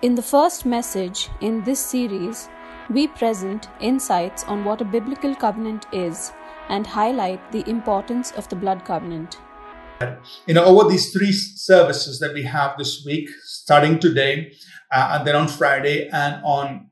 In the first message in this series, we present insights on what a biblical covenant is and highlight the importance of the blood covenant. You know, over these three services that we have this week, starting today, uh, and then on Friday and on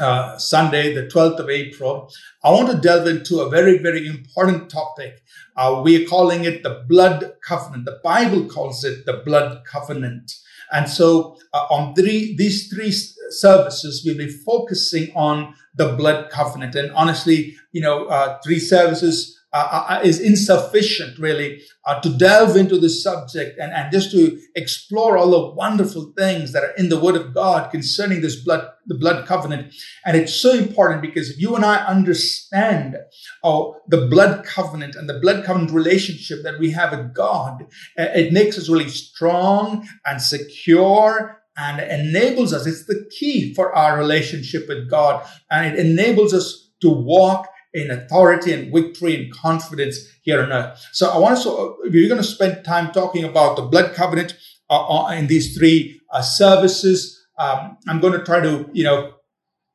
uh, Sunday, the 12th of April, I want to delve into a very, very important topic. Uh, we are calling it the blood covenant. The Bible calls it the blood covenant. And so uh, on three, these three services, we'll be focusing on the blood covenant. And honestly, you know, uh, three services uh, uh, is insufficient really uh, to delve into the subject and, and just to explore all the wonderful things that are in the word of God concerning this blood, the blood covenant. And it's so important because if you and I understand oh, the blood covenant and the blood covenant relationship that we have with God, it makes us really strong and secure and enables us. It's the key for our relationship with God and it enables us to walk in authority and victory and confidence here on earth. So I want to, we're going to spend time talking about the blood covenant uh, uh, in these three uh, services. Um, I'm going to try to, you know,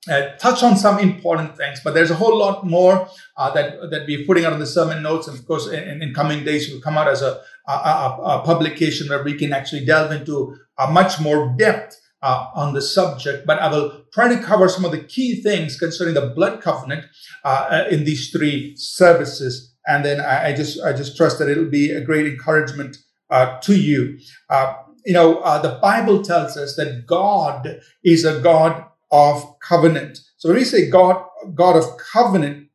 uh, touch on some important things, but there's a whole lot more uh, that that we're putting out in the sermon notes, and of course, in, in coming days, will come out as a, a, a, a, publication where we can actually delve into a much more depth uh, on the subject, but I will try to cover some of the key things concerning the blood covenant uh, uh, in these three services. And then I, I, just I just trust that it'll be a great encouragement uh, to you. Uh, you know, uh, the Bible tells us that God is a God of covenant. So when we say God, God of covenant,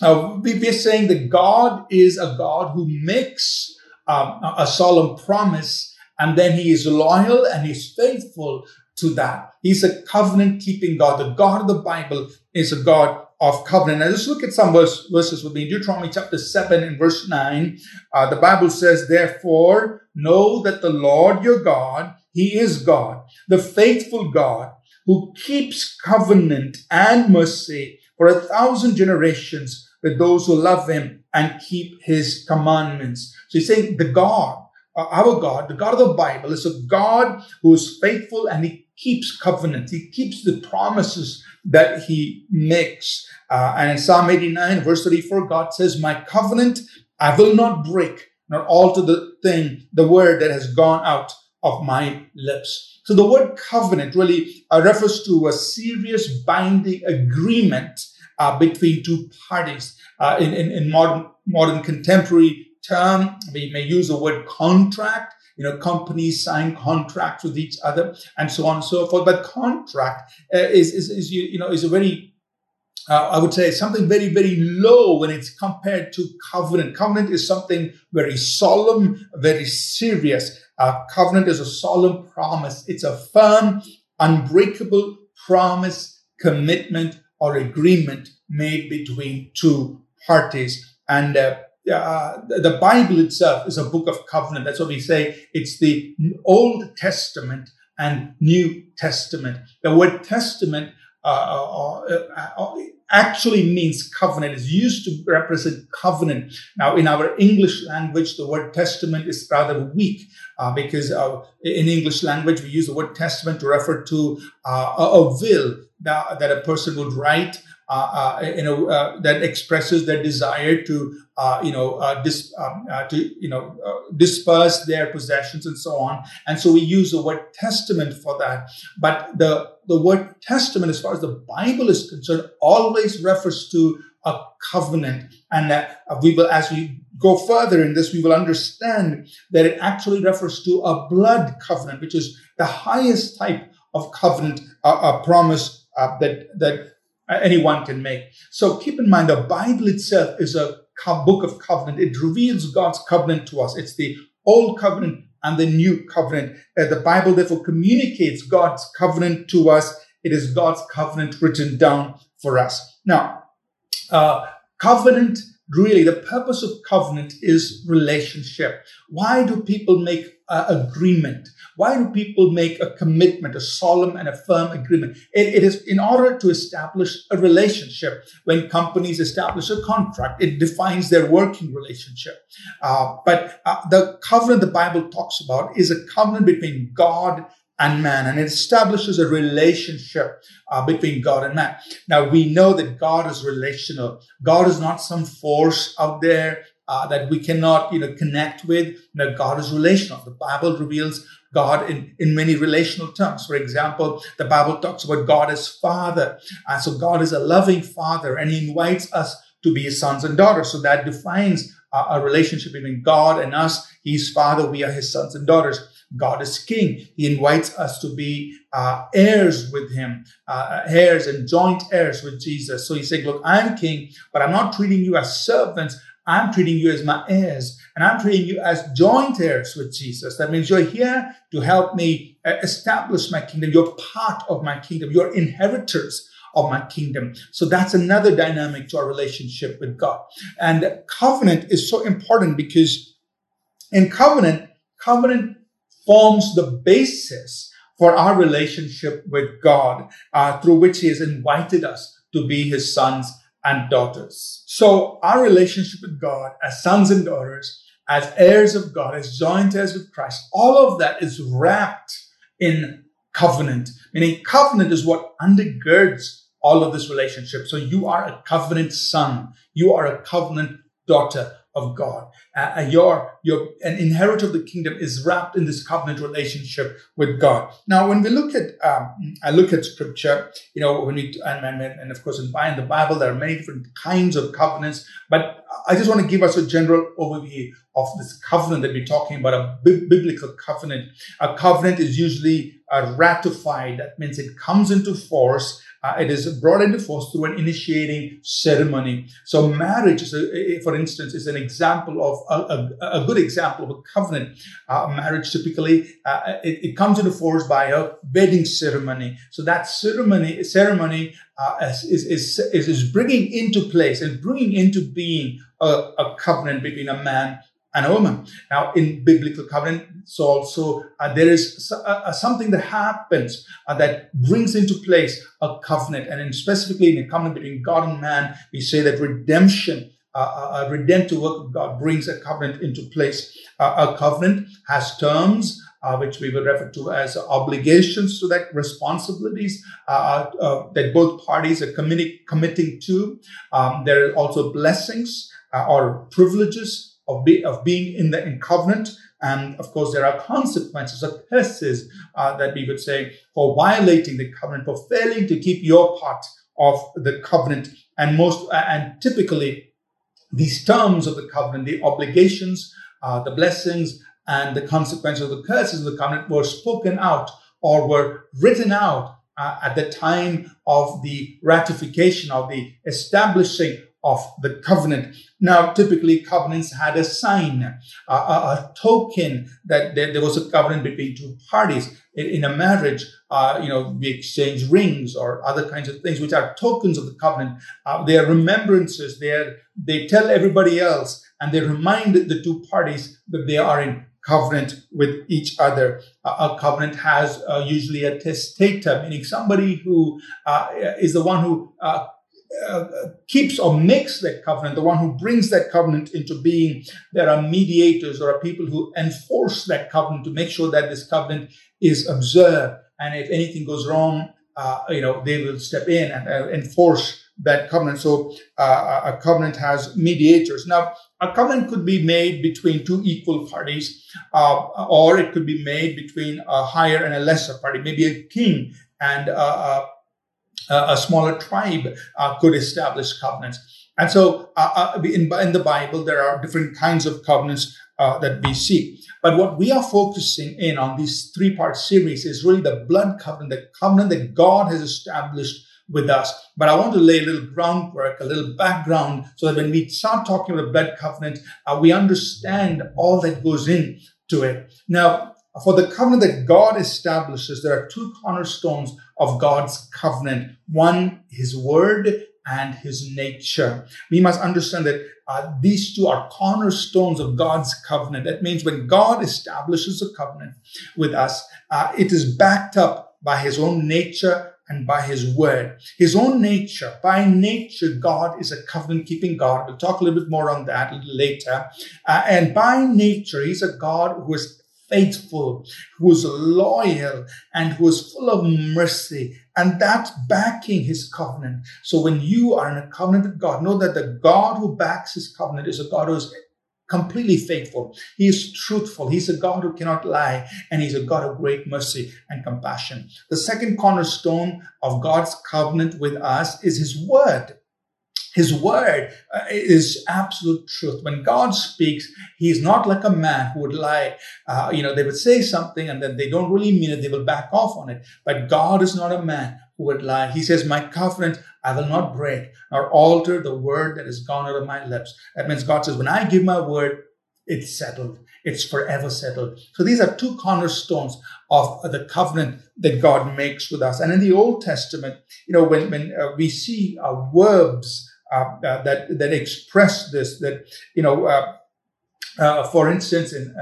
we, are saying that God is a God who makes um, a solemn promise and then he is loyal and he's faithful to that. He's a covenant keeping God. The God of the Bible is a God of covenant. Now let's look at some verse, verses with me. Deuteronomy chapter 7 and verse 9. Uh, the Bible says, Therefore, know that the Lord your God, he is God, the faithful God, who keeps covenant and mercy for a thousand generations with those who love him and keep his commandments. So he's saying the God our God, the God of the Bible, is a God who is faithful and he keeps covenant. He keeps the promises that he makes. Uh, and in Psalm 89, verse 34, God says, My covenant I will not break, nor alter the thing, the word that has gone out of my lips. So the word covenant really uh, refers to a serious binding agreement uh, between two parties. Uh, in, in, in modern, modern contemporary term. We may use the word contract. You know, companies sign contracts with each other and so on and so forth. But contract uh, is, is, is, you know, is a very uh, I would say something very, very low when it's compared to covenant. Covenant is something very solemn, very serious. Uh, covenant is a solemn promise. It's a firm, unbreakable promise, commitment, or agreement made between two parties. And uh, uh, the Bible itself is a book of covenant. That's what we say. It's the Old Testament and New Testament. The word testament uh, uh, uh, uh actually means covenant. It's used to represent covenant. Now, in our English language, the word testament is rather weak uh, because in English language, we use the word testament to refer to a, will that, that a person would write uh, uh, you know, uh, that expresses their desire to, you know, dis, um, to, you know, disperse their possessions and so on. And so we use the word testament for that. But the, the word testament, as far as the Bible is concerned, always refers to a covenant. And uh, we will, as we go further in this, we will understand that it actually refers to a blood covenant, which is the highest type of covenant, uh, a promise uh, that that anyone can make. So keep in mind, the Bible itself is a book of covenant. It reveals God's covenant to us. It's the old covenant and the new covenant. Uh, the Bible therefore communicates God's covenant to us. It is God's covenant written down for us. Now, uh, covenant really the purpose of covenant is relationship. Why do people make agreement? Why do people make a commitment, a solemn and a firm agreement? It, it is in order to establish a relationship. When companies establish a contract, it defines their working relationship. Uh, but uh, the covenant the Bible talks about is a covenant between God and man, and it establishes a relationship uh, between God and man. Now we know that God is relational. God is not some force out there uh, that we cannot, you know, connect with. No, God is relational. The Bible reveals God in, in many relational terms. For example, the Bible talks about God as Father. And so God is a loving Father and He invites us to be His sons and daughters. So that defines uh, a relationship between God and us. He's Father, we are His sons and daughters. God is King. He invites us to be uh, heirs with Him, uh, heirs and joint heirs with Jesus. So He's saying, Look, I'm King, but I'm not treating you as servants. I'm treating you as my heirs, and I'm treating you as joint heirs with Jesus. That means you're here to help me uh, establish my kingdom. You're part of my kingdom. You're inheritors of my kingdom. So that's another dynamic to our relationship with God. And covenant is so important because in covenant, covenant forms the basis for our relationship with God, uh, through which He has invited us to be His sons and daughters. So our relationship with God as sons and daughters, as heirs of God, as joint heirs with Christ, all of that is wrapped in covenant. Meaning covenant is what undergirds all of this relationship. So you are a covenant son. You are a covenant daughter of God. Uh, your, your, an inheritor of the kingdom is wrapped in this covenant relationship with God. Now, when we look at, um, I look at scripture, you know, when we, and, and, of course, in the Bible, there are many different kinds of covenants, but I just want to give us a general overview of this covenant that we're talking about, a biblical covenant. A covenant is usually uh, ratified. That means it comes into force uh, it is brought into force through an initiating ceremony. So marriage, is a, for instance, is an example of a, a, a good example of a covenant. Uh, marriage typically uh, it, it, comes into force by a wedding ceremony. So that ceremony ceremony uh, is, is, is is bringing into place and bringing into being a, a covenant between a man and a woman. Now, in biblical covenant, so also uh, there is uh, uh, something that happens uh, that brings into place a covenant, and in specifically in a covenant between God and man, we say that redemption. Uh, a redemptive work of God brings a covenant into place. Uh, a covenant has terms, uh, which we will refer to as obligations to that responsibilities uh, uh, that both parties are committing, committing to. Um, there are also blessings or privileges of, be, of being in the in covenant. And of course, there are consequences or curses uh, that we would say for violating the covenant, for failing to keep your part of the covenant. And most, uh, and typically, these terms of the covenant, the obligations, uh, the blessings, and the consequences of the curses of the covenant were spoken out or were written out uh, at the time of the ratification of the establishing of the covenant. Now, typically, covenants had a sign, a, a, a token that there, there, was a covenant between two parties. In, in a marriage, uh, you know, we exchange rings or other kinds of things, which are tokens of the covenant. Uh, they are remembrances. They are, they tell everybody else, and they remind the two parties that they are in covenant with each other. Uh, a covenant has uh, usually a testator, meaning somebody who uh, is the one who uh, keeps or makes that covenant, the one who brings that covenant into being. There are mediators or are people who enforce that covenant to make sure that this covenant is observed. And if anything goes wrong, uh, you know, they will step in and uh, enforce that covenant. So uh, a covenant has mediators. Now, a covenant could be made between two equal parties, uh, or it could be made between a higher and a lesser party, maybe a king and a, a smaller tribe uh, could establish covenants. And so uh, uh, in, in, the Bible, there are different kinds of covenants uh, that we see. But what we are focusing in on this three part series is really the blood covenant, the covenant that God has established with us. But I want to lay a little groundwork, a little background, so that when we start talking about the blood covenant, uh, we understand all that goes into it. Now, for the covenant that God establishes, there are two cornerstones of God's covenant. One, his word and his nature. We must understand that uh, these two are cornerstones of God's covenant. That means when God establishes a covenant with us, uh, it is backed up by his own nature and by his word. His own nature, by nature, God is a covenant keeping God. We'll talk a little bit more on that a little later. Uh, and by nature, he's a God who is faithful, who is loyal, and who is full of mercy. And that's backing his covenant. So when you are in a covenant with God, know that the God who backs his covenant is a God who is completely faithful. He is truthful. He's a God who cannot lie, and He's a God of great mercy and compassion. The second cornerstone of God's covenant with us is His word. His word uh, is absolute truth. When God speaks, He's not like a man who would lie. Uh, you know, they would say something and then they don't really mean it. They will back off on it. But God is not a man who would lie. He says, My covenant I will not break nor alter the word that has gone out of my lips. That means God says, When I give my word, it's settled. It's forever settled. So these are two cornerstones of the covenant that God makes with us. And in the Old Testament, you know, when, when uh, we see uh, verbs uh, uh, that that express this. That you know, uh, uh for instance, in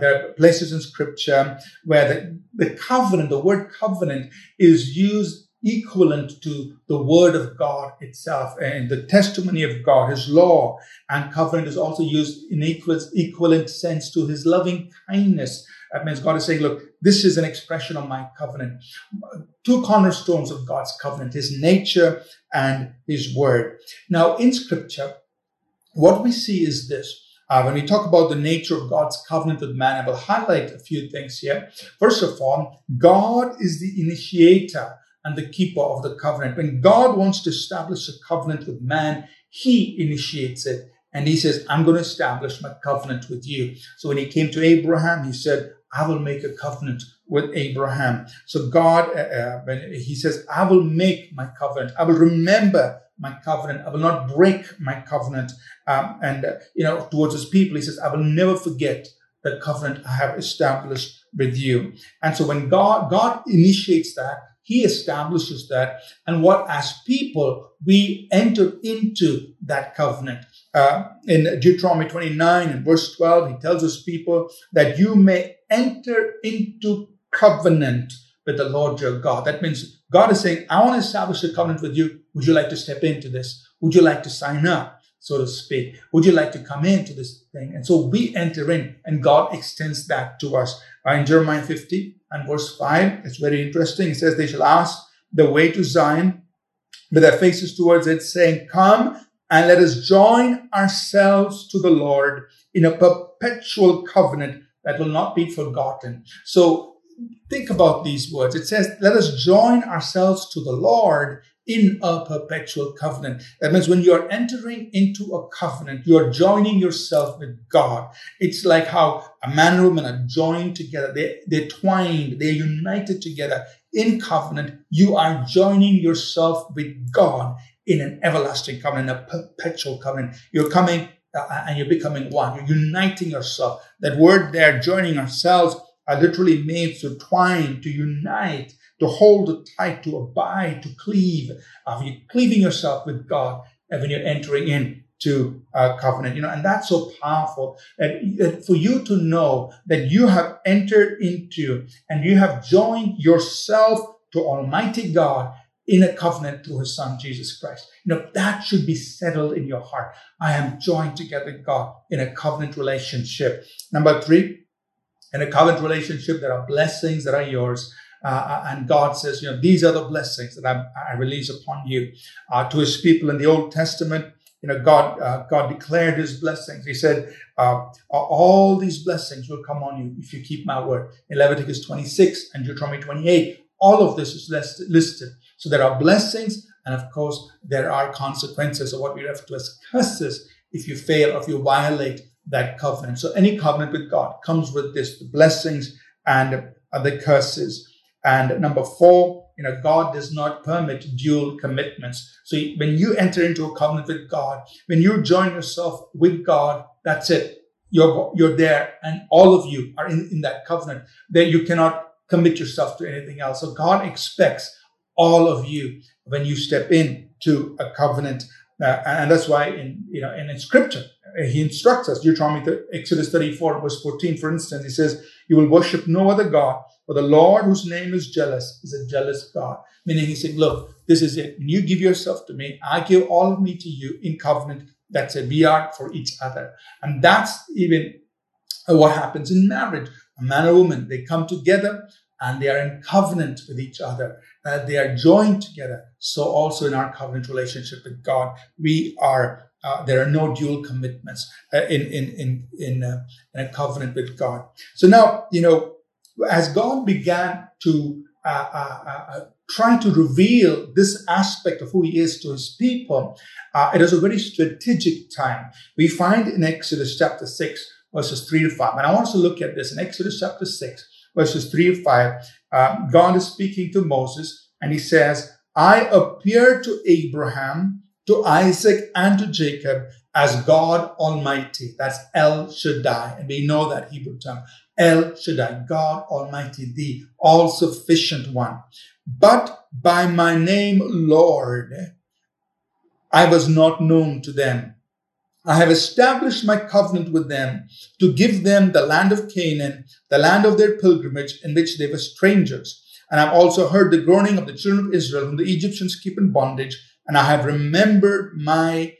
there are places in Scripture where the, the covenant, the word covenant, is used equivalent to the word of God itself and the testimony of God, His law, and covenant is also used in equal, equivalent sense to His loving kindness. That means God is saying, look, this is an expression of my covenant. Two cornerstones of God's covenant, His nature and His word. Now, in Scripture, what we see is this. Uh, when we talk about the nature of God's covenant with man, I will highlight a few things here. First of all, God is the initiator and the keeper of the covenant. When God wants to establish a covenant with man, he initiates it. And he says, I'm going to establish my covenant with you. So when he came to Abraham, he said, I will make a covenant with Abraham. So God, uh, uh, when he says, I will make my covenant. I will remember my covenant. I will not break my covenant. Um, and, uh, you know, towards his people, he says, I will never forget the covenant I have established with you. And so when God, God initiates that, he establishes that. And what, as people, we enter into that covenant. Uh, in Deuteronomy 29 and verse 12, he tells his people that you may enter into covenant with the Lord your God. That means God is saying, I want to establish a covenant with you. Would you like to step into this? Would you like to sign up, so to speak? Would you like to come into this thing? And so we enter in, and God extends that to us. Uh, in Jeremiah 50 and verse 5, it's very interesting. It says, They shall ask the way to Zion with their faces towards it, saying, Come and let us join ourselves to the Lord in a perpetual covenant that will not be forgotten. So think about these words. It says, let us join ourselves to the Lord in a perpetual covenant. That means when you're entering into a covenant, you're joining yourself with God. It's like how a man and woman are joined together. They, they're twined, they're united together in covenant. You are joining yourself with God in an everlasting covenant, a perpetual covenant. You're coming Uh, and you're becoming one. You're uniting yourself. That word there, joining ourselves, are literally means to twine, to unite, to hold tight, to abide, to cleave. Uh, you're cleaving yourself with God uh, when you're entering in to a uh, covenant, you know, and that's so powerful that, that for you to know that you have entered into and you have joined yourself to Almighty God in a covenant through his son, Jesus Christ. You know, that should be settled in your heart. I am joined together God in a covenant relationship. Number three, in a covenant relationship, there are blessings that are yours. Uh, uh, and God says, you know, these are the blessings that I, I release upon you. Uh, to his people in the Old Testament, you know, God, uh, God declared his blessings. He said, uh, all these blessings will come on you if you keep my word. In Leviticus 26 and Deuteronomy 28, all of this is listed. So there are blessings, and of course, there are consequences, or what we refer to as curses, if you fail if you violate that covenant. So any covenant with God comes with this, the blessings and the curses. And number four, you know, God does not permit dual commitments. So when you enter into a covenant with God, when you join yourself with God, that's it. You're, you're there and all of you are in, in that covenant Then you cannot commit yourself to anything else. So God expects all of you when you step in to a covenant. Uh, and that's why in, you know, in, in scripture, he instructs us, Deuteronomy, Exodus 34, verse 14, for instance, he says, you will worship no other God, for the Lord whose name is jealous is a jealous God. Meaning he's said, look, this is it. When you give yourself to me, I give all of me to you in covenant. That's it. We are for each other. And that's even what happens in marriage. a man or woman, they come together and they are in covenant with each other. Uh, they are joined together. So also in our covenant relationship with God, we are. Uh, there are no dual commitments uh, in in in in, uh, in, a covenant with God. So now you know, as God began to uh, uh, try to reveal this aspect of who He is to His people, it was a very strategic time. We find in Exodus chapter six, verses three to five, and I want us to look at this in Exodus chapter six verses 3 to 5, uh, God is speaking to Moses and he says, I appeared to Abraham, to Isaac, and to Jacob as God Almighty. That's El Shaddai. And we know that Hebrew term. El Shaddai, God Almighty, the all sufficient one. But by my name, Lord, I was not known to them. I have established my covenant with them to give them the land of Canaan, the land of their pilgrimage in which they were strangers. And I've also heard the groaning of the children of Israel, whom the Egyptians keep in bondage, and I have remembered my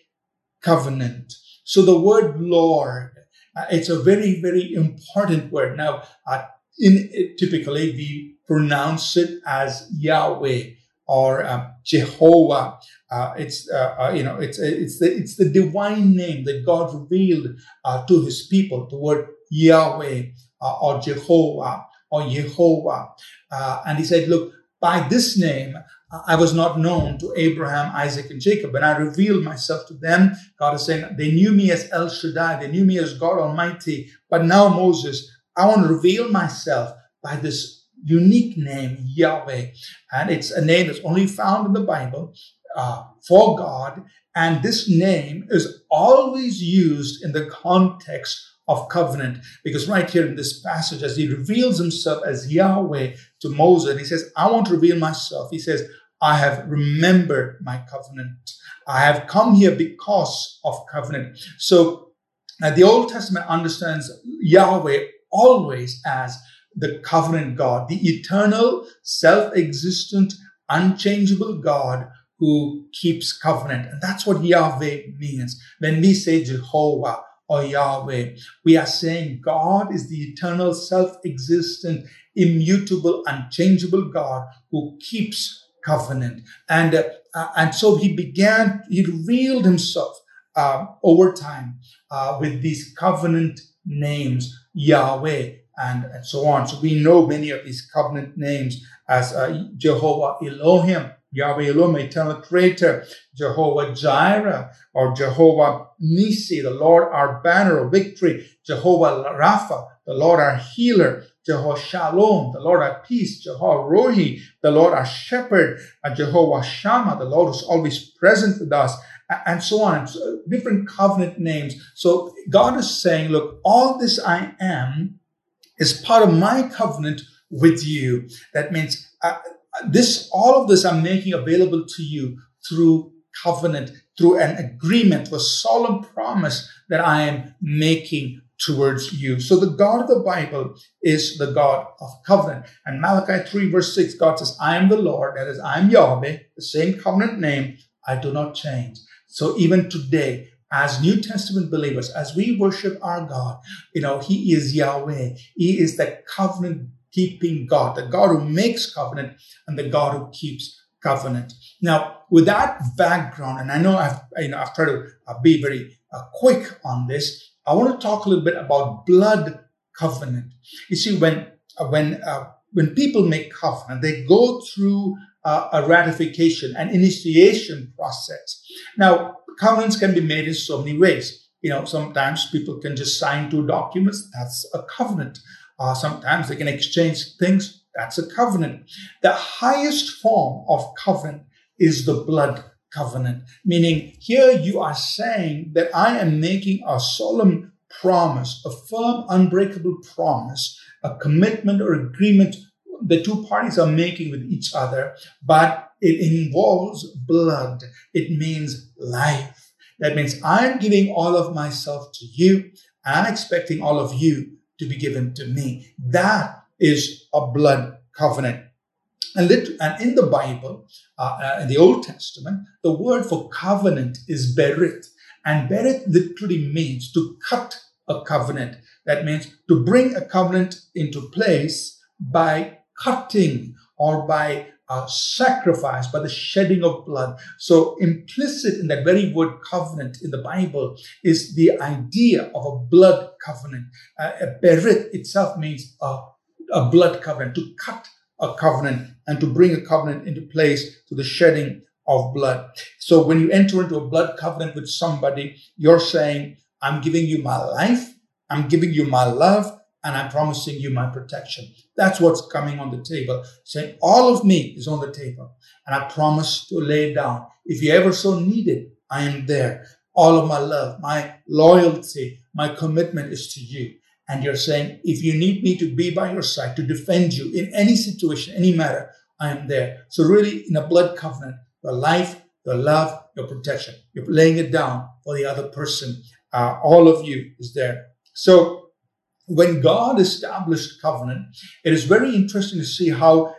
covenant. So the word Lord, uh, it's a very, very important word. Now, uh, in typically we pronounce it as Yahweh or um, Jehovah. Uh, it's uh, uh, you know it's it's the it's the divine name that God revealed uh, to His people. The word Yahweh uh, or Jehovah or Jehovah, uh, and He said, "Look, by this name." I was not known to Abraham, Isaac, and Jacob, and I revealed myself to them. God is saying they knew me as El Shaddai, they knew me as God Almighty. But now, Moses, I want to reveal myself by this unique name, Yahweh. And it's a name that's only found in the Bible uh, for God. And this name is always used in the context of covenant. Because right here in this passage, as he reveals himself as Yahweh to Moses, he says, I want to reveal myself. He says, I have remembered my covenant. I have come here because of covenant. So uh, the Old Testament understands Yahweh always as the covenant God, the eternal, self existent, unchangeable God who keeps covenant. And that's what Yahweh means. When we say Jehovah or Yahweh, we are saying God is the eternal, self existent, immutable, unchangeable God who keeps covenant. And, uh, and so he began, he revealed himself uh, over time uh, with these covenant names, Yahweh, and, and so on. So we know many of these covenant names as uh, Jehovah Elohim, Yahweh Elohim, eternal creator, Jehovah Jireh, or Jehovah Nisi, the Lord our banner of victory, Jehovah Rapha, the Lord our healer, Jehovah Shalom, the Lord our peace, Jehovah Rohi, the Lord our shepherd, Jehovah Shammah, the Lord who's always present with us, and so on. So different covenant names. So God is saying, look, all this I am is part of my covenant with you. That means uh, this, all of this I'm making available to you through covenant, through an agreement, a solemn promise that I am making towards you. So the God of the Bible is the God of covenant. And Malachi 3 verse 6, God says, I am the Lord, that is, I am Yahweh, the same covenant name, I do not change. So even today, as New Testament believers, as we worship our God, you know, He is Yahweh. He is the covenant keeping God, the God who makes covenant and the God who keeps covenant. Now, with that background, and I know I've, you know, I've tried to uh, be very uh, quick on this, I want to talk a little bit about blood covenant. You see, when, uh, when, uh, when people make covenant, they go through uh, a ratification, an initiation process. Now, covenants can be made in so many ways. You know, sometimes people can just sign two documents. That's a covenant. Uh, sometimes they can exchange things. That's a covenant. The highest form of covenant is the blood covenant, meaning here you are saying that I am making a solemn promise, a firm, unbreakable promise, a commitment or agreement the two parties are making with each other, but it involves blood. It means life. That means I'm giving all of myself to you. I'm expecting all of you to be given to me. That is a blood covenant. And, in the Bible, uh, uh, in the Old Testament, the word for covenant is berit. And berit literally means to cut a covenant. That means to bring a covenant into place by cutting or by uh, sacrifice, by the shedding of blood. So, implicit in that very word covenant in the Bible is the idea of a blood covenant. Uh, a berit itself means a, a blood covenant, to cut a covenant and to bring a covenant into place through the shedding of blood. So, when you enter into a blood covenant with somebody, you're saying, I'm giving you my life, I'm giving you my love, and I'm promising you my protection. That's what's coming on the table. Saying all of me is on the table, and I promise to lay it down. If you ever so need it, I am there. All of my love, my loyalty, my commitment is to you. And you're saying, if you need me to be by your side, to defend you in any situation, any matter, I am there. So really, in a blood covenant, your life, your love, your protection, you're laying it down for the other person. Uh, all of you is there. So when God established covenant, it is very interesting to see how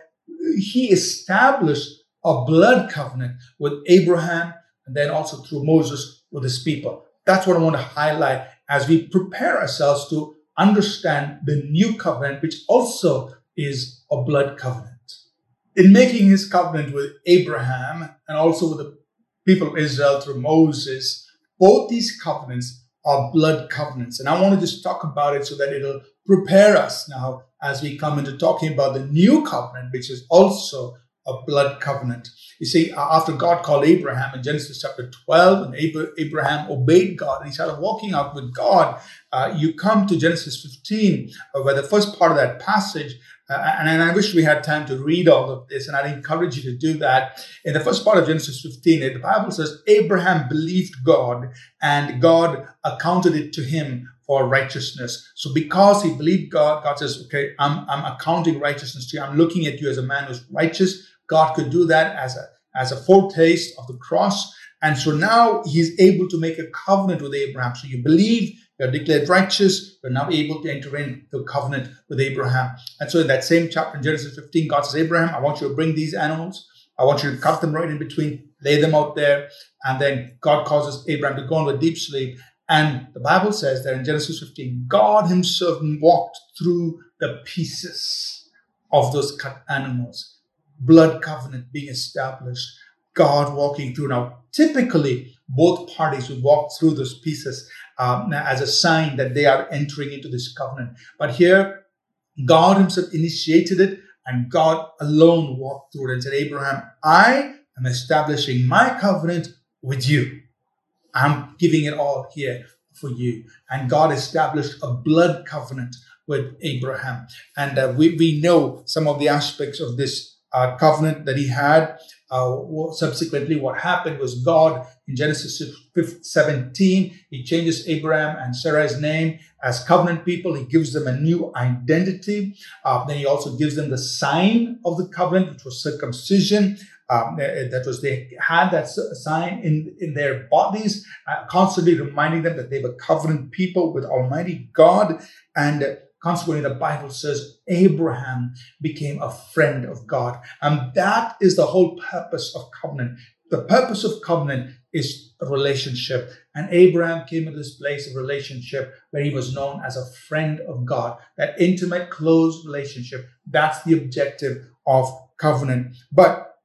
he established a blood covenant with Abraham and then also through Moses with his people. That's what I want to highlight as we prepare ourselves to understand the new covenant, which also is a blood covenant. In making his covenant with Abraham and also with the people of Israel through Moses, both these covenants are blood covenants. And I want to just talk about it so that it'll prepare us now as we come into talking about the new covenant, which is also a blood covenant. You see, after God called Abraham in Genesis chapter 12, and Abraham obeyed God and he started walking out with God, uh, you come to Genesis 15, uh, where the first part of that passage uh, and, and, I wish we had time to read all of this, and I'd encourage you to do that. In the first part of Genesis 15, the Bible says Abraham believed God, and God accounted it to him for righteousness. So because he believed God, God says, okay, I'm, I'm accounting righteousness to you. I'm looking at you as a man who's righteous. God could do that as a, as a foretaste of the cross. And so now he's able to make a covenant with Abraham. So you believe you're declared righteous. You're now able to enter into a covenant with Abraham. And so in that same chapter in Genesis 15, God says, Abraham, I want you to bring these animals. I want you to cut them right in between, lay them out there. And then God causes Abraham to go into a deep sleep. And the Bible says that in Genesis 15, God himself walked through the pieces of those cut animals. Blood covenant being established. God walking through. Now, typically, both parties would walk through those pieces um, as a sign that they are entering into this covenant. But here, God Himself initiated it, and God alone walked through it and said, Abraham, I am establishing my covenant with you. I'm giving it all here for you. And God established a blood covenant with Abraham. And uh, we, we know some of the aspects of this uh, covenant that he had. Uh, subsequently, what happened was God in Genesis 17, he changes Abraham and Sarah's name as covenant people. He gives them a new identity. Uh, then he also gives them the sign of the covenant, which was circumcision. Um, that was they had that sign in in their bodies, uh, constantly reminding them that they were covenant people with Almighty God. And Consequently, the Bible says Abraham became a friend of God. And that is the whole purpose of covenant. The purpose of covenant is a relationship. And Abraham came into this place of relationship where he was known as a friend of God. That intimate, close relationship. That's the objective of covenant. But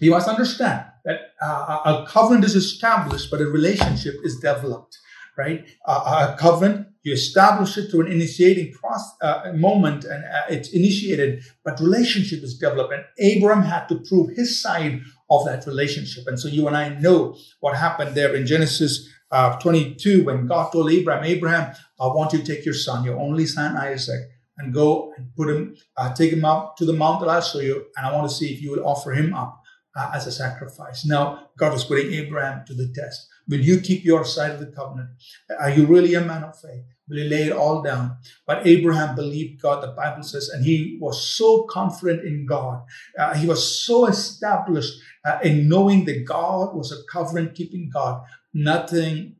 you must understand that uh, a covenant is established, but a relationship is developed right? Uh, a covenant, you establish it through an initiating process, uh, moment and uh, it's initiated, but relationship is developed. And Abram had to prove his side of that relationship. And so you and I know what happened there in Genesis uh, 22 when God told Abraham, Abraham, I want you to take your son, your only son Isaac, and go and put him, uh, take him up to the mount that I'll show you. And I want to see if you will offer him up uh, as a sacrifice. Now, God was putting Abraham to the test. Will you keep your side of the covenant? Are you really a man of faith? Will you lay it all down? But Abraham believed God, the Bible says, and he was so confident in God. Uh, he was so established uh, in knowing that God was a covenant keeping God. Nothing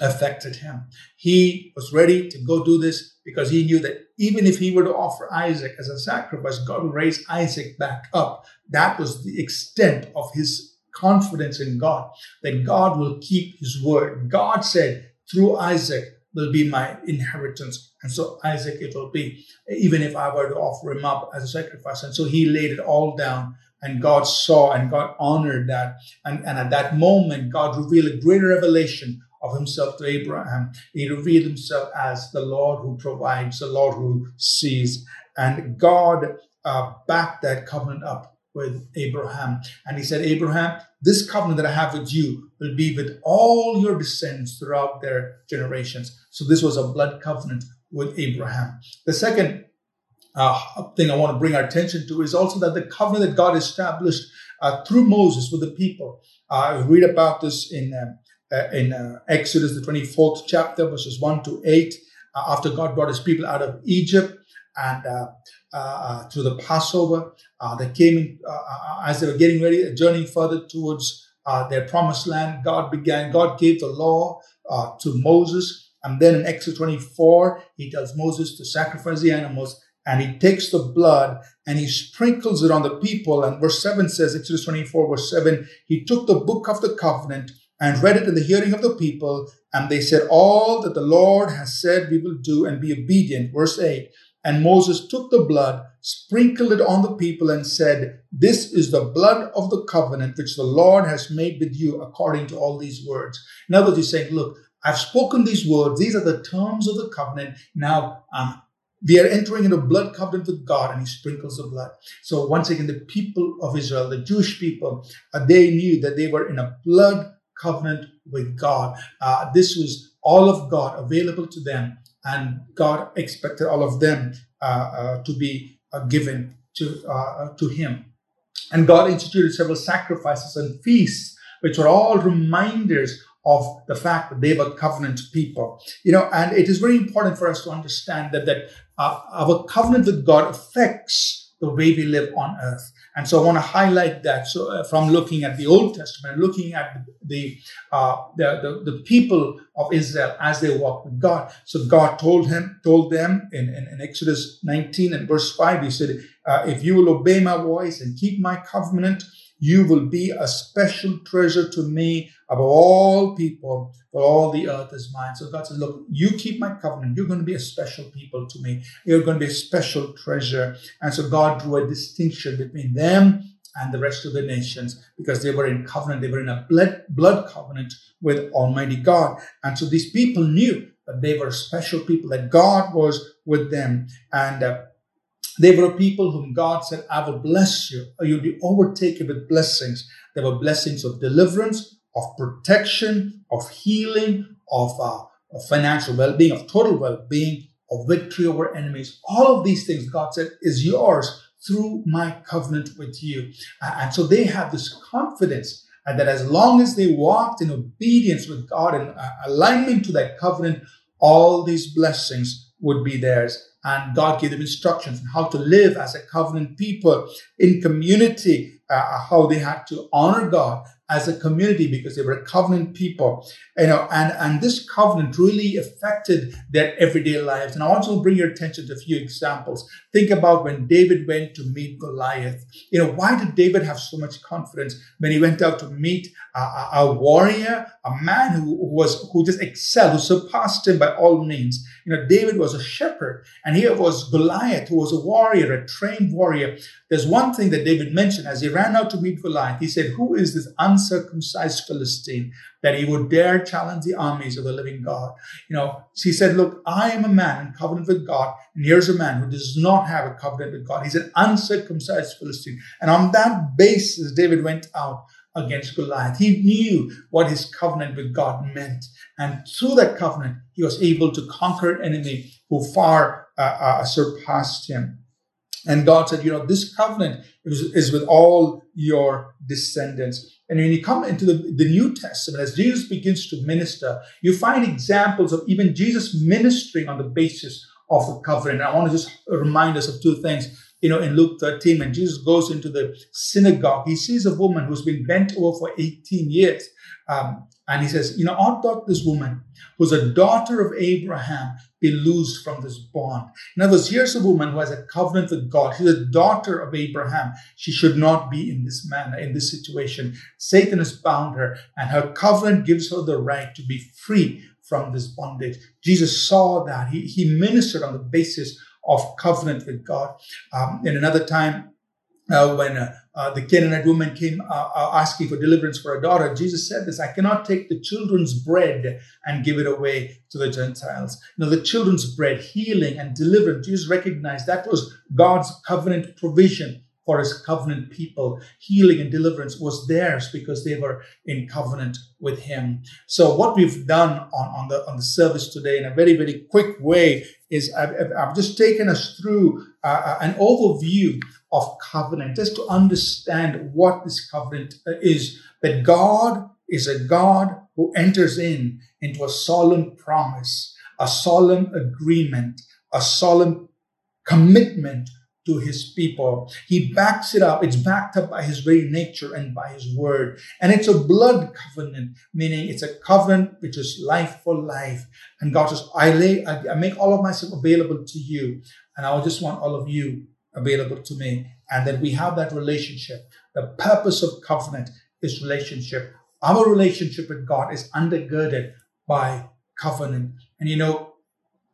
affected him. He was ready to go do this because he knew that even if he were to offer Isaac as a sacrifice, God would raise Isaac back up. That was the extent of his confidence in God, that God will keep his word. God said through Isaac, will be my inheritance. And so Isaac it will be, even if I were to offer him up as a sacrifice. And so he laid it all down and God saw and God honored that. And, and at that moment, God revealed a greater revelation of himself to Abraham. He revealed himself as the Lord who provides, the Lord who sees. And God uh, backed that covenant up with Abraham. And he said, Abraham, this covenant that I have with you will be with all your descendants throughout their generations. So this was a blood covenant with Abraham. The second uh, thing I want to bring our attention to is also that the covenant that God established uh, through Moses with the people. Uh, read about this in um, uh, in uh, Exodus, the 24th chapter, verses 1 to 8, uh, after God brought his people out of Egypt and uh, uh, uh, through the Passover, they came as they were getting ready, journeying further towards their promised land. God began, God gave the law to Moses. And then in Exodus 24, he tells Moses to sacrifice the animals and he takes the blood and he sprinkles it on the people. And verse 7 says, Exodus 24, verse 7, he took the book of the covenant and read it in the hearing of the people, and they said, All that the Lord has said we will do and be obedient. Verse 8. And Moses took the blood, sprinkled it on the people, and said, This is the blood of the covenant which the Lord has made with you according to all these words. In other words, he's saying, Look, I've spoken these words. These are the terms of the covenant. Now, um, we are entering into blood covenant with God and he sprinkles the blood. So once again, the people of Israel, the Jewish people, uh, they knew that they were in a blood covenant with God. Uh, this was all of God available to them, and God expected all of them uh, uh, to be uh, given to to Him. And God instituted several sacrifices and feasts, which were all reminders of the fact that they were covenant people. You know, and it is very important for us to understand that that uh, our covenant with God affects the way we live on earth. And so I want to highlight that. So uh, from looking at the Old Testament, looking at the, uh, the, the, the, people of Israel as they walk with God. So God told him, told them in, in, in Exodus 19 and verse 5, he said, uh, if you will obey my voice and keep my covenant, you will be a special treasure to me above all people, for all the earth is mine. So God says, Look, you keep my covenant. You're going to be a special people to me. You're going to be a special treasure. And so God drew a distinction between them and the rest of the nations because they were in covenant. They were in a blood, blood covenant with Almighty God. And so these people knew that they were special people, that God was with them. And uh, they were a people whom God said, I will bless you, you'll be overtaken with blessings. There were blessings of deliverance, of protection, of healing, of, uh, of financial well being, of total well being, of victory over enemies. All of these things, God said, is yours through my covenant with you. and so they have this confidence and that as long as they walked in obedience with God and uh, alignment to that covenant, all these blessings would be theirs and God gave them instructions on how to live as a covenant people in community, uh, how they had to honor God as a community because they were a covenant people, you know, and, and this covenant really affected their everyday lives. And I to bring your attention to a few examples. Think about when David went to meet Goliath. You know, why did David have so much confidence when he went out to meet a, a, a warrior, a man who was, who just excelled, who surpassed him by all means? You know, David was a shepherd and here was Goliath, who was a warrior, a trained warrior. There's one thing that David mentioned as he ran out to meet Goliath. He said, who is this uncircumcised Philistine that he would dare challenge the armies of the living God. You know, he said, Look, I am a man in covenant with God, and here's a man who does not have a covenant with God. He's an uncircumcised Philistine. And on that basis, David went out against Goliath. He knew what his covenant with God meant. And through that covenant, he was able to conquer an enemy who far uh, uh, surpassed him. And God said, you know, this covenant is, is with all your descendants. And when you come into the, the New Testament, as Jesus begins to minister, you find examples of even Jesus ministering on the basis of the covenant. I want to just remind us of two things. You know, in Luke 13, when Jesus goes into the synagogue, he sees a woman who's been bent over for 18 years. Um, and he says, You know, art thou this woman, who's a daughter of Abraham, be loosed from this bond. In other words, here's a woman who has a covenant with God. She's a daughter of Abraham. She should not be in this manner, in this situation. Satan has bound her, and her covenant gives her the right to be free from this bondage. Jesus saw that. He, he ministered on the basis of covenant with God. Um, in another time, uh, when uh, the Canaanite woman came uh, uh, asking for deliverance for her daughter, Jesus said this, I cannot take the children's bread and give it away to the Gentiles. Know, the children's bread, healing and deliverance, Jesus recognized that was God's covenant provision for his covenant people. Healing and deliverance was theirs because they were in covenant with him. So what we've done on, on the on the service today in a very, very quick way is I've, I've just taken us through uh, uh, an overview of covenant, just to understand what this covenant is. That God is a God who enters in into a solemn promise, a solemn agreement, a solemn commitment to his people. He backs it up. It's backed up by his very nature and by his word. And it's a blood covenant, meaning it's a covenant which is life for life. And God says, I lay, I, make all of myself available to you. And I just want all of you available to me. And that we have that relationship. The purpose of covenant is relationship. Our relationship with God is undergirded by covenant. And you know,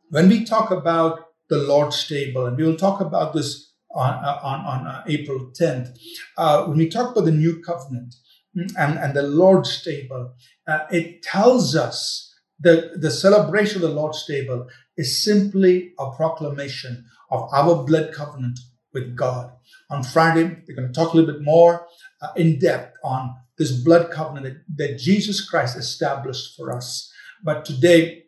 when we talk about the Lord's table. And we will talk about this on, uh, on, on uh, April 10th. Uh, when we talk about the new covenant mm, and, and the Lord's table, uh, it tells us that the celebration of the Lord's table is simply a proclamation of our blood covenant with God. On Friday, we're going to talk a little bit more uh, in depth on this blood covenant that, that Jesus Christ established for us. But today,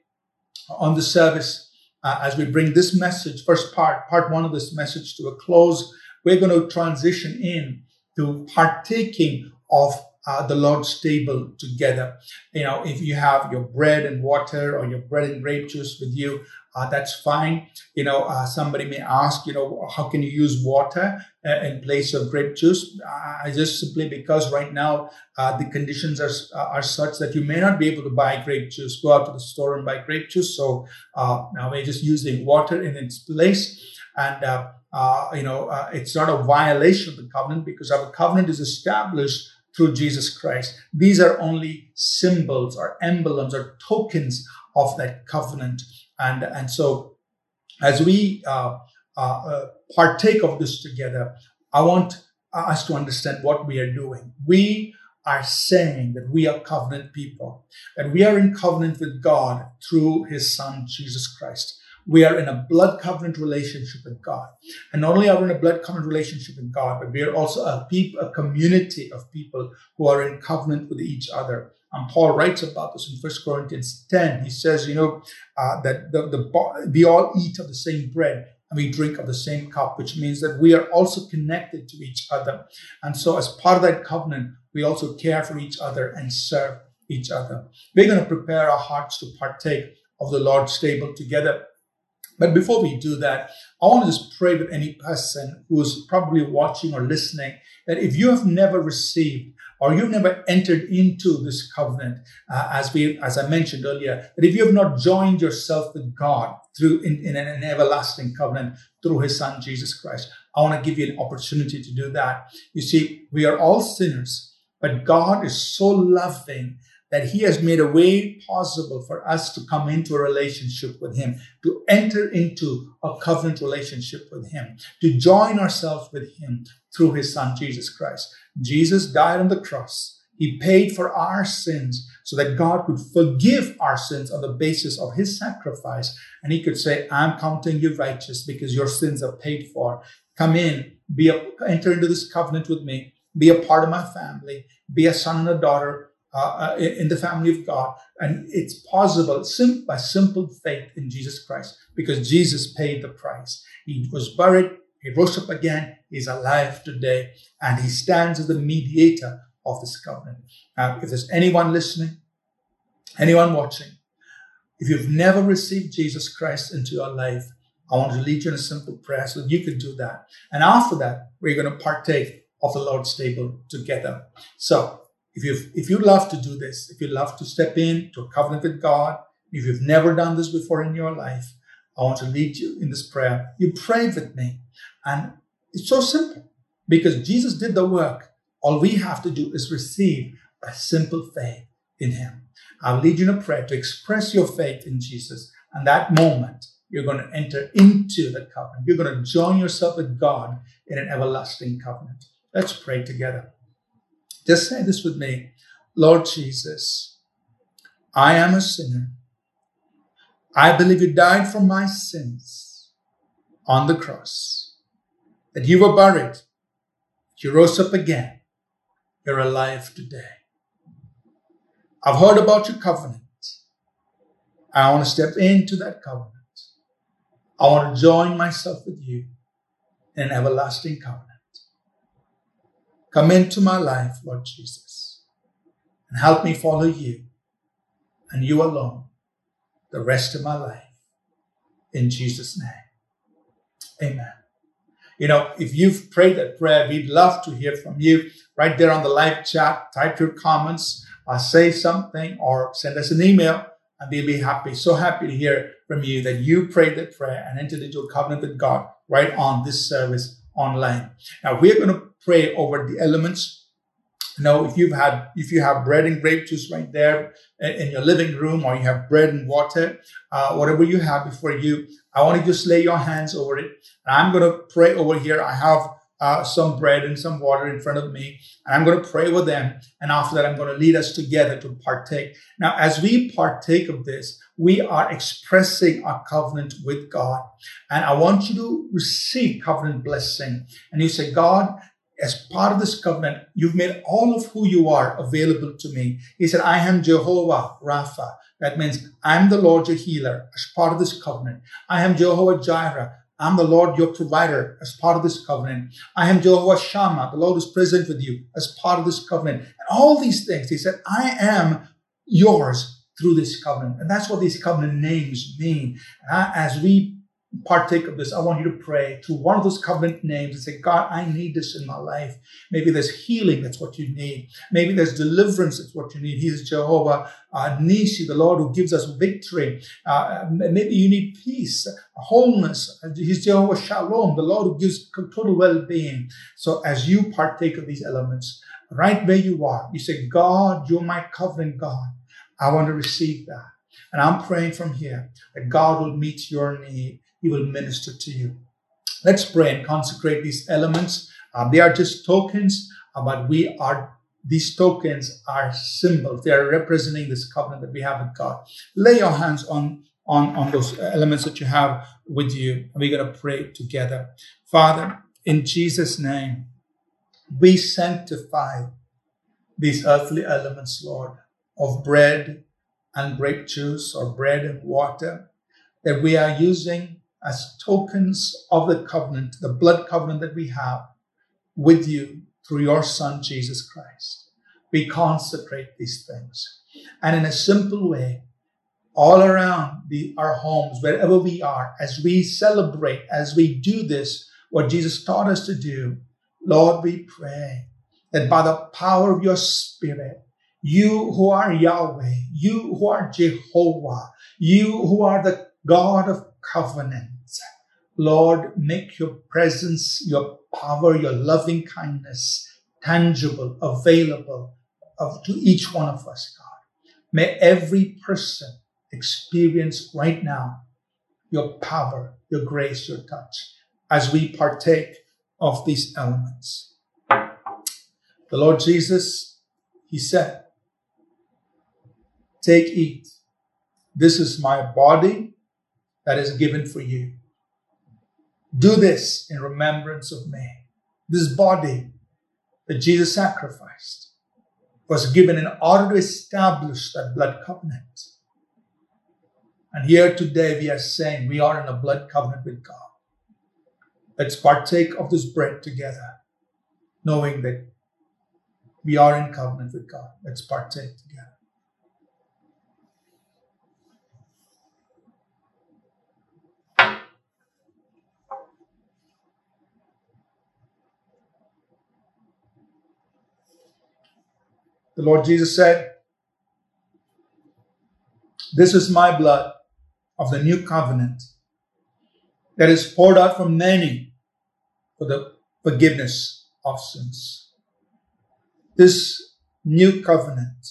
on the service, uh, as we bring this message, first part, part one of this message to a close, we're going to transition in to partaking of uh, the Lord's table together. You know, if you have your bread and water or your bread and grape juice with you, uh, that's fine. You know, uh, somebody may ask, you know, how can you use water uh, in place of grape juice? Uh, just simply because right now uh, the conditions are, are such that you may not be able to buy grape juice. Go out to the store and buy grape juice. So uh, now we're just using water in its place. And, you know, it's not a violation of the covenant because our covenant is established through Jesus Christ. These are only symbols or emblems or tokens of that covenant. And, and so as we uh, uh, uh, partake of this together, I want us to understand what we are doing. We are saying that we are covenant people, that we are in covenant with God through his son, Jesus Christ. We are in a blood covenant relationship with God. And not only are we in a blood covenant relationship with God, but we are also a people, a community of people who are in covenant with each other. And Paul writes about this in 1 Corinthians 10. He says, you know, uh, that the, the, we all eat of the same bread and we drink of the same cup, which means that we are also connected to each other. And so, as part of that covenant, we also care for each other and serve each other. We're going to prepare our hearts to partake of the Lord's table together. But before we do that, I want to just pray with any person who's probably watching or listening that if you have never received or you've never entered into this covenant, uh, as we, as I mentioned earlier, that if you have not joined yourself with God through in, in an everlasting covenant through His Son Jesus Christ, I want to give you an opportunity to do that. You see, we are all sinners, but God is so loving that he has made a way possible for us to come into a relationship with him, to enter into a covenant relationship with him, to join ourselves with him through his son, Jesus Christ. Jesus died on the cross. He paid for our sins so that God could forgive our sins on the basis of his sacrifice. And he could say, I'm counting you righteous because your sins are paid for. Come in, be a, enter into this covenant with me, be a part of my family, be a son and a daughter uh, uh in the family of God. And it's possible sim- by simple faith in Jesus Christ because Jesus paid the price. He was buried, he rose up again. He's alive today, and he stands as the mediator of this covenant. Now, if there's anyone listening, anyone watching, if you've never received Jesus Christ into your life, I want to lead you in a simple prayer so you can do that. And after that, we're going to partake of the Lord's table together. So, if you if you love to do this, if you love to step in to a covenant with God, if you've never done this before in your life, I want to lead you in this prayer. You pray with me. And it's so simple because Jesus did the work. All we have to do is receive a simple faith in Him. I'll lead you in a prayer to express your faith in Jesus. And that moment, you're going to enter into the covenant. You're going to join yourself with God in an everlasting covenant. Let's pray together. Just say this with me Lord Jesus, I am a sinner. I believe you died for my sins on the cross, that you were buried, you rose up again. You're alive today. I've heard about your covenant. I want to step into that covenant. I want to join myself with you in an everlasting covenant. Come into my life, Lord Jesus, and help me follow you and you alone the rest of my life. In Jesus' name. Amen. You know, if you've prayed that prayer, we'd love to hear from you right there on the live chat. Type your comments, uh, say something, or send us an email, and we'll be happy, so happy to hear from you that you prayed that prayer and entered into a covenant with God right on this service online. Now we're going to pray over the elements. Now, if you've had, if you have bread and grape juice right there in your living room, or you have bread and water, uh, whatever you have before you, I want to just lay your hands over it. And I'm going to pray over here. I have uh, some bread and some water in front of me, and I'm going to pray with them. And after that, I'm going to lead us together to partake. Now, as we partake of this, we are expressing our covenant with God. And I want you to receive covenant blessing. And you say, God, as part of this covenant, you've made all of who you are available to me. He said, I am Jehovah Rapha. That means I'm the Lord your healer as part of this covenant. I am Jehovah Jireh. I'm the Lord your provider as part of this covenant. I am Jehovah Shammah. The Lord is present with you as part of this covenant. And all these things, he said, I am yours through this covenant. And that's what these covenant names mean. as we partake of this, I want you to pray to one of those covenant names and say, God, I need this in my life. Maybe there's healing, that's what you need. Maybe there's deliverance, that's what you need. He is Jehovah uh, Nissi, the Lord who gives us victory. Uh, maybe you need peace, wholeness. He's Jehovah Shalom, the Lord who gives total well-being. So as you partake of these elements, right where you are, you say, God, you're my covenant God. I want to receive that. And I'm praying from here that God will meet your need he will minister to you. Let's pray and consecrate these elements. Um, they are just tokens, uh, but we are these tokens are symbols. They are representing this covenant that we have with God. Lay your hands on on, on those elements that you have with you. We're going to pray together. Father, in Jesus' name, we sanctify these earthly elements, Lord, of bread and grape juice or bread and water that we are using as tokens of the covenant, the blood covenant that we have with you through your Son, Jesus Christ. We consecrate these things. And in a simple way, all around the, our homes, wherever we are, as we celebrate, as we do this, what Jesus taught us to do, Lord, we pray that by the power of your Spirit, you who are Yahweh, you who are Jehovah, you who are the God of covenant. Lord, make your presence, your power, your loving kindness tangible, available of, to each one of us, God. May every person experience right now your power, your grace, your touch as we partake of these elements. The Lord Jesus, He said, Take, eat. This is my body that is given for you. Do this in remembrance of me. This body that Jesus sacrificed was given in order to establish that blood covenant. And here today we are saying we are in a blood covenant with God. Let's partake of this bread together, knowing that we are in covenant with God. Let's partake together. The Lord Jesus said, This is my blood of the new covenant that is poured out for many for the forgiveness of sins. This new covenant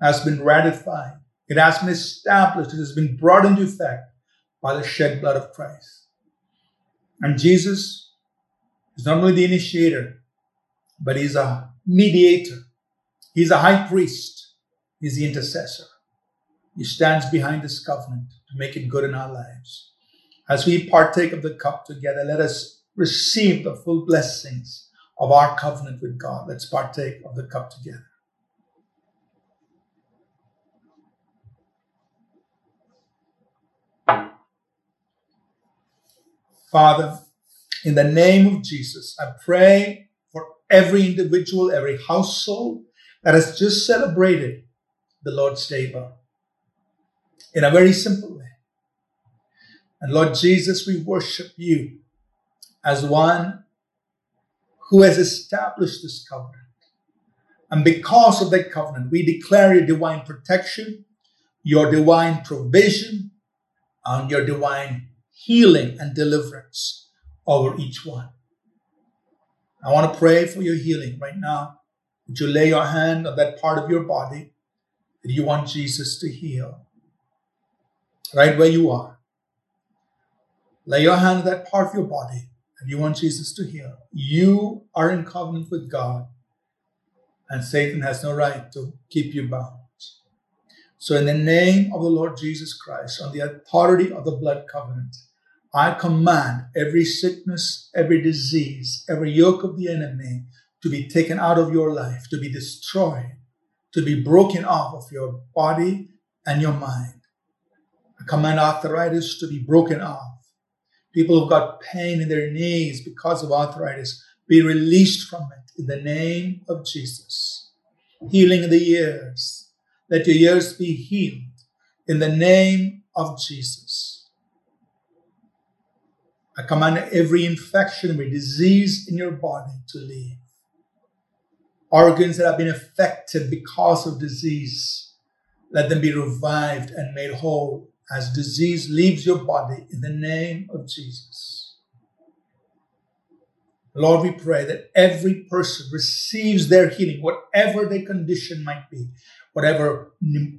has been ratified. It has been established. It has been brought into effect by the shed blood of Christ. And Jesus is not only the initiator, but he's a mediator. He's a high priest. He's the intercessor. He stands behind this covenant to make it good in our lives. As we partake of the cup together, let us receive the full blessings of our covenant with God. Let's partake of the cup together. Father, in the name of Jesus, I pray every individual, every household that has just celebrated the Lord's table in a very simple way. And Lord Jesus, we worship you as one who has established this covenant. And because of that covenant, we declare your divine protection, your divine provision, and your divine healing and deliverance over each one. I want to pray for your healing right now. Would you lay your hand on that part of your body that you want Jesus to heal? Right where you are. Lay your hand on that part of your body that you want Jesus to heal. You are in covenant with God, and Satan has no right to keep you bound. So, in the name of the Lord Jesus Christ, on the authority of the blood covenant, I command every sickness, every disease, every yoke of the enemy to be taken out of your life, to be destroyed, to be broken off of your body and your mind. I command arthritis to be broken off. People who've got pain in their knees because of arthritis be released from it in the name of Jesus. Healing in the ears. Let your ears be healed in the name of Jesus. I command every infection, every disease in your body to leave. Organs that have been affected because of disease, let them be revived and made whole as disease leaves your body in the name of Jesus. Lord, we pray that every person receives their healing, whatever their condition might be, whatever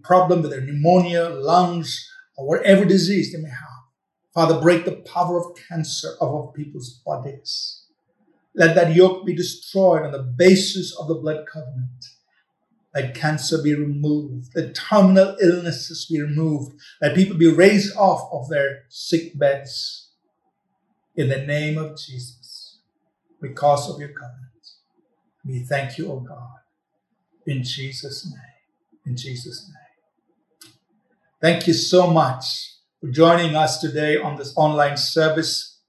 problem with their pneumonia, lungs, or whatever disease they may have. Father, break the power of cancer of people's bodies. Let that yoke be destroyed on the basis of the blood covenant. Let cancer be removed. Let terminal illnesses be removed. Let people be raised off of their sick beds. In the name of Jesus, because of your covenant. We thank you, O God. In Jesus' name. In Jesus' name. Thank you so much for joining us today on this online service.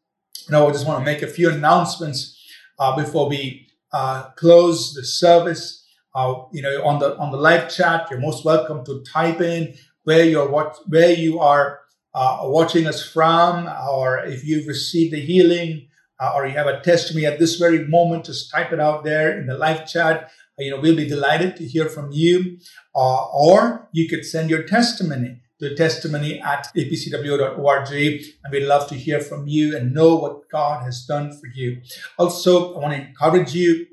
You know, I just want to make a few announcements uh, before we uh, close the service. Uh, you know, on the on the live chat, you're most welcome to type in where you're what where you are uh, watching us from, or if you've received the healing, uh, or you have a testimony at this very moment, just type it out there in the live chat. You know, we'll be delighted to hear from you, uh, or you could send your testimony the testimony at apcwo.org. And we'd love to hear from you and know what God has done for you. Also, I want to encourage you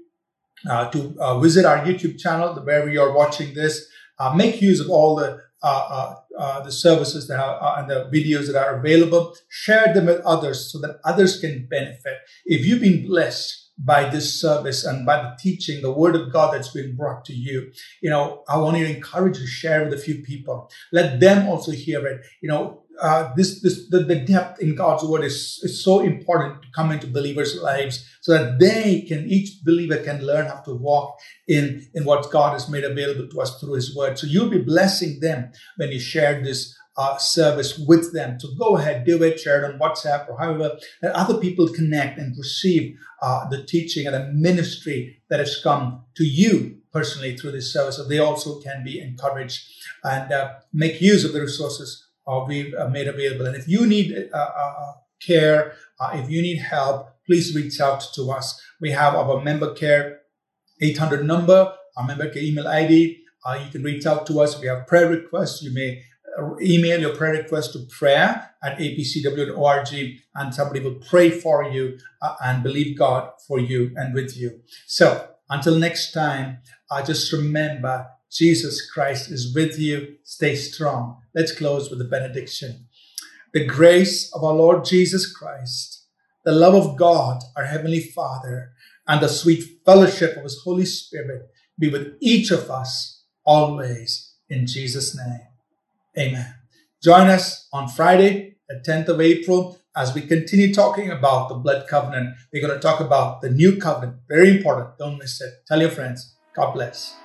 uh, to uh, visit our YouTube channel where you are watching this. Uh, make use of all the uh, uh, uh, the services that are and the videos that are available. Share them with others so that others can benefit. If you've been blessed by this service and by the teaching, the word of God that's been brought to you. You know, I want you to encourage you to share with a few people. Let them also hear it. You know, uh, this, this, the, the depth in God's word is, is so important to come into believers' lives so that they can, each believer can learn how to walk in, in what God has made available to us through his word. So you'll be blessing them when you share this uh, service with them. So go ahead, do it, share it on WhatsApp or however that other people connect and receive uh, the teaching and the ministry that has come to you personally through this service. So they also can be encouraged and uh, make use of the resources uh, we've uh, made available. And if you need uh, care, if you need help, please reach out to us. We have our member care 800 number, our member care email ID. you can reach out to us. We have prayer requests. You may email your prayer request to prayer at apcwo.org and somebody will pray for you uh, and believe God for you and with you. So until next time, uh, just remember Jesus Christ is with you. Stay strong. Let's close with the benediction. The grace of our Lord Jesus Christ, the love of God, our Heavenly Father, and the sweet fellowship of His Holy Spirit be with each of us always in Jesus' name. Amen. Join us on Friday, the 10th of April, as we continue talking about the blood covenant. We're going to talk about the new covenant. Very important. Don't miss it. Tell your friends. God bless.